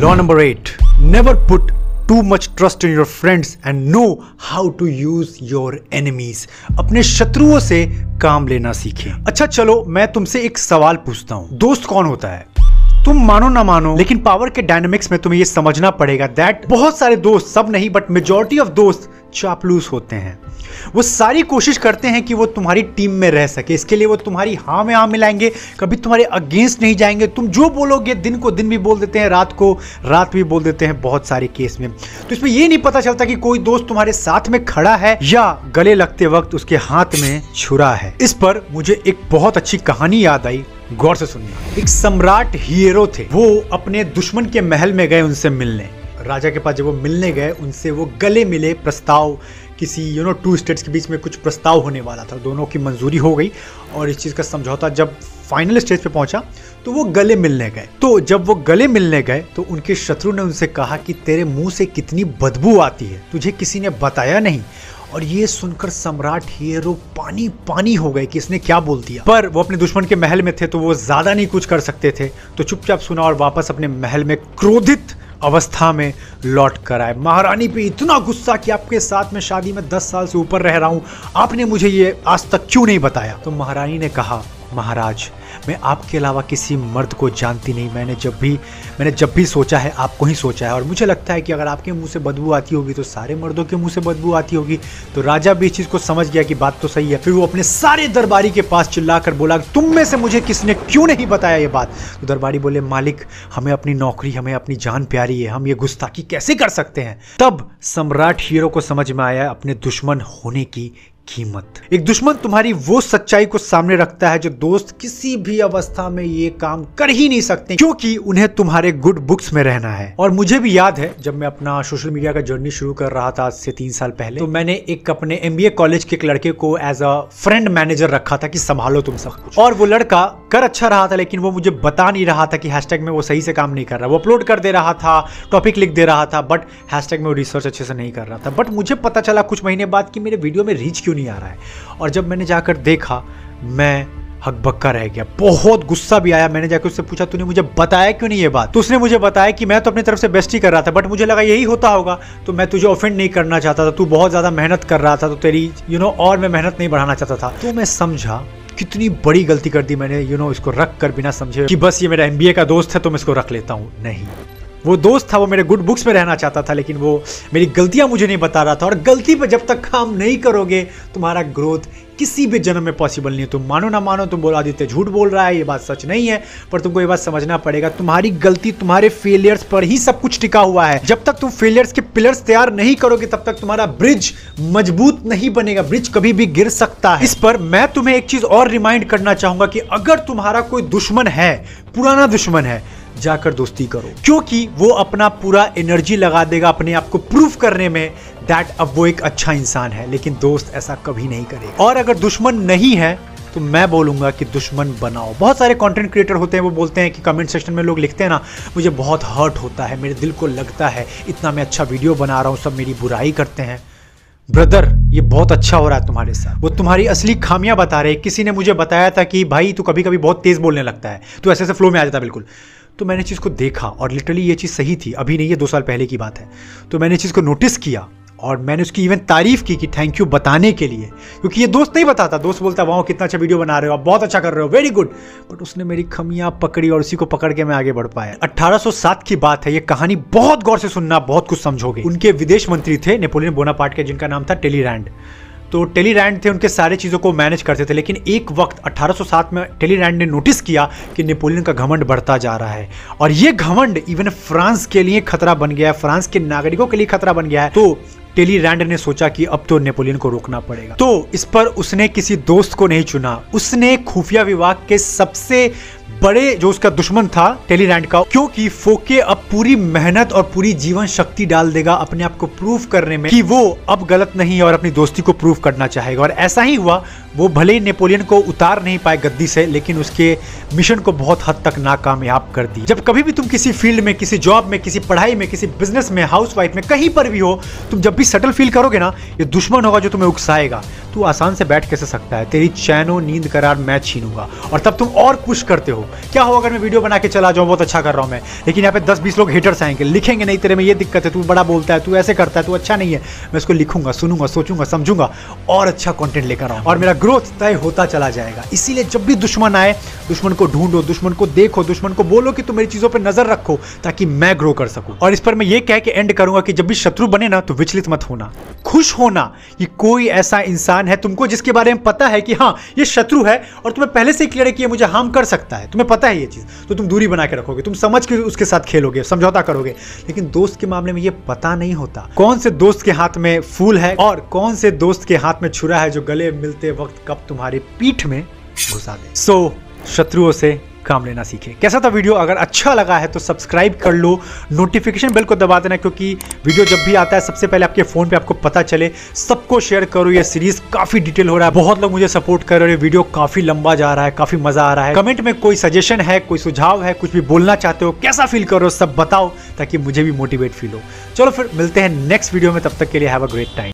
Law number eight never put too much trust in your friends and know how to use your enemies अपने शत्रुओं से काम लेना सीखें। अच्छा चलो, मैं तुमसे एक सवाल पूछता हूँ। दोस्त कौन होता है? तुम मानो ना मानो, लेकिन पावर के डायनेमिक्स में तुम्हें यह समझना पड़ेगा दैट बहुत सारे दोस्त, सब नहीं बट मेजोरिटी ऑफ़ दोस्त चापलूस होते हैं। वो सारी कोशिश करते हैं कि वो तुम्हारी टीम में रह सके। इसके लिए वो तुम्हारी हाँ में हाँ मिलाएँगे। कभी तुम्हारे अगेंस्ट नहीं जाएँगे। तुम जो बोलोगे, दिन को दिन भी बोल देते हैं, रात को रात भी बोल देते हैं बहुत सारे केस में। तो इसमें ये नहीं पता चलता कि कोई दोस्त तुम्हारे साथ में खड़ा है या गले लगते वक्त उसके हाथ में छुरा है। इस पर मुझे एक बहुत अच्छी कहानी याद आई, गौर से सुनिए एक सम्राट हीरो थे। वो अपने दुश्मन के महल में गए उनसे मिलने। राजा के पास जब वो मिलने गए, उनसे वो गले मिले प्रस्ताव किसी यू नो टू स्टेट्स के बीच में कुछ प्रस्ताव होने वाला था। दोनों की मंजूरी हो गई और इस चीज़ का समझौता जब फाइनल स्टेज पे पहुँचा तो वो गले मिलने गए। तो जब वो गले मिलने गए तो उनके शत्रु ने उनसे कहा कि तेरे मुँह से कितनी बदबू आती है। तुझे किसी ने बताया नहीं। और ये सुनकर सम्राट हीरो पानी पानी हो गए कि इसने क्या बोल दिया। पर वो अपने दुश्मन के महल में थे तो वो ज़्यादा नहीं कुछ कर सकते थे। तो चुपचाप सुना और वापस अपने महल में क्रोधित अवस्था में लौट कर आए। महारानी पे इतना गुस्सा कि आपके साथ में शादी में दस साल से ऊपर रह रहा हूँ। आपने मुझे ये आज तक क्यों नहीं बताया? तो महारानी ने कहा महाराज, मैं आपके अलावा किसी मर्द को जानती नहीं। मैंने जब भी, मैंने जब भी सोचा है, आपको ही सोचा है। और मुझे लगता है कि अगर आपके मुँह से बदबू आती होगी तो सारे मर्दों के मुँह से बदबू आती होगी। तो राजा भी इस चीज़ को समझ गया कि बात तो सही है। फिर वो अपने सारे दरबारी के पास चिल्लाकर बोला, तुम में से मुझे किसने क्यों नहीं बताया ये बात? तो दरबारी बोले, मालिक, हमें अपनी नौकरी, हमें अपनी जान प्यारी है। हम ये गुस्ताखी कैसे कर सकते हैं? तब सम्राट हीरो को समझ में आया अपने दुश्मन होने की कीमत एक दुश्मन तुम्हारी वो सच्चाई को सामने रखता है जो दोस्त किसी भी अवस्था में ये काम कर ही नहीं सकते, क्योंकि उन्हें तुम्हारे गुड बुक्स में रहना है। और मुझे भी याद है, जब मैं अपना सोशल मीडिया का जर्नी शुरू कर रहा था आज से तीन साल पहले तो मैंने एक अपने एमबीए कॉलेज के एक लड़के को एज अ फ्रेंड मैनेजर रखा था कि संभालो तुम सब और वो लड़का कर अच्छा रहा था, लेकिन वो मुझे बता नहीं रहा था कि हैशटैग में वो सही से काम नहीं कर रहा। वो अपलोड कर दे रहा था टॉपिक लिख दे रहा था बट हैशटैग में वो रिसर्च अच्छे से नहीं कर रहा था। बट मुझे पता चला कुछ महीने बाद कि मेरे वीडियो में रीच क्यों नहीं आ रहा है। और जब मैंने जाकर देखा मैं हकबक्का रह गया। बहुत गुस्सा भी आया। मैंने जाकर उससे पूछा तूने मुझे बताया क्यों नहीं ये बात? तो उसने मुझे बताया कि मैं तो अपनी तरफ़ से बेस्ट ही कर रहा था बट मुझे लगा यही होता होगा। तो मैं तुझे ऑफेंड नहीं करना चाहता था। तू बहुत ज़्यादा मेहनत कर रहा था। तो तेरी यू you नो know, और मैं मेहनत नहीं बढ़ाना चाहता था। तो मैं समझा कितनी बड़ी गलती कर दी मैंने यू you नो know, इसको रख कर बिना समझे कि बस ये मेरा एम का दोस्त है तो मैं इसको रख लेता हूँ। नहीं। वो दोस्त था, वो मेरे गुड बुक्स में रहना चाहता था, लेकिन वो मेरी गलतियाँ मुझे नहीं बता रहा था और गलती पर जब तक काम नहीं करोगे, तुम्हारा ग्रोथ किसी भी जन्म में पॉसिबल नहीं है। तुम मानो ना मानो, तुम बोला, आदित्य झूठ बोल रहा है, ये बात सच नहीं है, पर तुमको ये बात समझना पड़ेगा, तुम्हारी गलती, तुम्हारे फेलियर्स पर ही सब कुछ टिका हुआ है। जब तक तुम फेलियर्स के पिलर्स तैयार नहीं करोगे, तब तक तुम्हारा ब्रिज मज़बूत नहीं बनेगा ब्रिज कभी भी गिर सकता है। इस पर मैं तुम्हें एक चीज़ और रिमाइंड करना चाहूँगा कि अगर तुम्हारा कोई दुश्मन है, पुराना दुश्मन है जाकर दोस्ती करो। क्योंकि वो अपना पूरा एनर्जी लगा देगा अपने आप को प्रूफ करने में दैट अब वो एक अच्छा इंसान है, लेकिन दोस्त ऐसा कभी नहीं करेगा। और अगर दुश्मन नहीं है तो मैं बोलूँगा कि दुश्मन बनाओ। बहुत सारे कंटेंट क्रिएटर होते हैं, वो बोलते हैं कि कमेंट सेक्शन में लोग लिखते हैं ना, मुझे बहुत हर्ट होता है, मेरे दिल को लगता है, इतना मैं अच्छा वीडियो बना रहा हूँ, सब मेरी बुराई करते हैं। ब्रदर ये बहुत अच्छा हो रहा है तुम्हारे साथ। वो तुम्हारी असली खामियाँ बता रहे किसी ने मुझे बताया था कि भाई, तू कभी कभी बहुत तेज बोलने लगता है। तू ऐसे ऐसे फ्लो में आ जाता बिल्कुल। तो मैंने चीज़ को देखा और लिटरली ये चीज़ सही थी। अभी नहीं है दो साल पहले की बात है। तो मैंने चीज़ को नोटिस किया और मैंने उसकी इवन तारीफ़ की कि थैंक यू बताने के लिए। क्योंकि ये दोस्त नहीं बताता। दोस्त बोलता, वाह, कितना अच्छा वीडियो बना रहे हो। आप बहुत अच्छा कर रहे हो। वेरी गुड बट उसने मेरी खमियाँ पकड़ी और उसी को पकड़ के मैं आगे बढ़ पाया। 1807 की बात है। ये कहानी बहुत गौर से सुनना, बहुत कुछ समझोगे। उनके विदेश मंत्री थे नेपोलियन बोनापार्ट के, जिनका नाम था टेलीरैंड। तो टेलीरैंड थे, उनके सारे चीज़ों को मैनेज करते थे, लेकिन एक वक्त 1807 में टेलीरैंड ने नोटिस किया कि नेपोलियन का घमंड बढ़ता जा रहा है। और ये घमंड इवन फ्रांस के लिए खतरा बन गया है फ्रांस के नागरिकों के लिए खतरा बन गया है। तो टेली रैंड ने सोचा कि अब तो नेपोलियन को रोकना पड़ेगा। तो इस पर उसने किसी दोस्त को नहीं चुना। उसने खुफिया विभाग के सबसे बड़े जो उसका दुश्मन था टेलीलैंड का, क्योंकि फोके अब पूरी मेहनत और पूरी जीवन शक्ति डाल देगा अपने आप को प्रूव करने में कि वो अब गलत नहीं और अपनी दोस्ती को प्रूव करना चाहेगा। और ऐसा ही हुआ, वो भले ही नेपोलियन को उतार नहीं पाए गद्दी से, लेकिन उसके मिशन को बहुत हद तक नाकामयाब कर दी। जब कभी भी तुम किसी फ़ील्ड में, किसी जॉब में, किसी पढ़ाई में, किसी बिज़नेस में हाउस में कहीं पर भी हो, तुम जब भी सेटल फील करोगे ना, ये दुश्मन होगा जो तुम्हें उकसाएगा। तू आसान से बैठ कैसे सकता है? तेरी चैनो, नींद करार मैं छीनूँगा। और तब तुम और पुश करते हो। क्या हो अगर मैं वीडियो बना के चला जाऊँ? बहुत अच्छा कर रहा हूँ मैं। लेकिन यहाँ पे दस बीस लोग हेटर्स आएँगे। लिखेंगे नहीं, तेरे में ये दिक्कत है, तू बड़ा बोलता है, तू ऐसे करता है, तू अच्छा नहीं है। मैं इसको लिखूँगा, सुनूँगा, सोचूँगा, समझूँगा, और अच्छा कॉन्टेंट लेकर आऊँ और मेरा ग्रोथ तय होता चला जाएगा। इसीलिए जब भी दुश्मन आए, दुश्मन को ढूंढो, दुश्मन को देखो, दुश्मन को बोलो कि तुम मेरी चीज़ों पर नज़र रखो, ताकि मैं ग्रो कर सकूँ। और इस पर मैं ये कह के एंड करूँगा कि जब भी शत्रु बने ना तो विचलित मत होना। खुश होना। कि कोई ऐसा इंसान है तुमको जिसके बारे में पता है कि हाँ ये शत्रु है और तुम्हें पहले से क्लियर है कि ये मुझे हार्म कर सकता है। तुम्हें पता है ये चीज़। तो तुम दूरी बना के रखोगे। तुम समझ के उसके साथ खेलोगे समझौता करोगे। लेकिन दोस्त के मामले में ये पता नहीं होता। कौन से दोस्त के हाथ में फूल है और कौन से दोस्त के हाथ में छुरा है जो गले मिलते वक्त कब तुम्हारी पीठ में घुसा दे। सो so, शत्रुओं से काम लेना सीखे। कैसा था वीडियो? अगर अच्छा लगा है तो सब्सक्राइब कर लो नोटिफिकेशन बेल को दबा देना, क्योंकि वीडियो जब भी आता है, सबसे पहले आपके फ़ोन पे आपको पता चले। सबको शेयर करो, ये सीरीज़ काफ़ी डिटेल हो रहा है। बहुत लोग मुझे सपोर्ट कर रहे हैं। वीडियो काफ़ी लंबा जा रहा है, काफ़ी मज़ा आ रहा है। कमेंट में कोई सजेशन है, कोई सुझाव है, कुछ भी बोलना चाहते हो, कैसा फील करो सब बताओ, ताकि मुझे भी मोटिवेट फील हो। चलो फिर मिलते हैं नेक्स्ट वीडियो में, तब तक के लिए हैव अ ग्रेट टाइम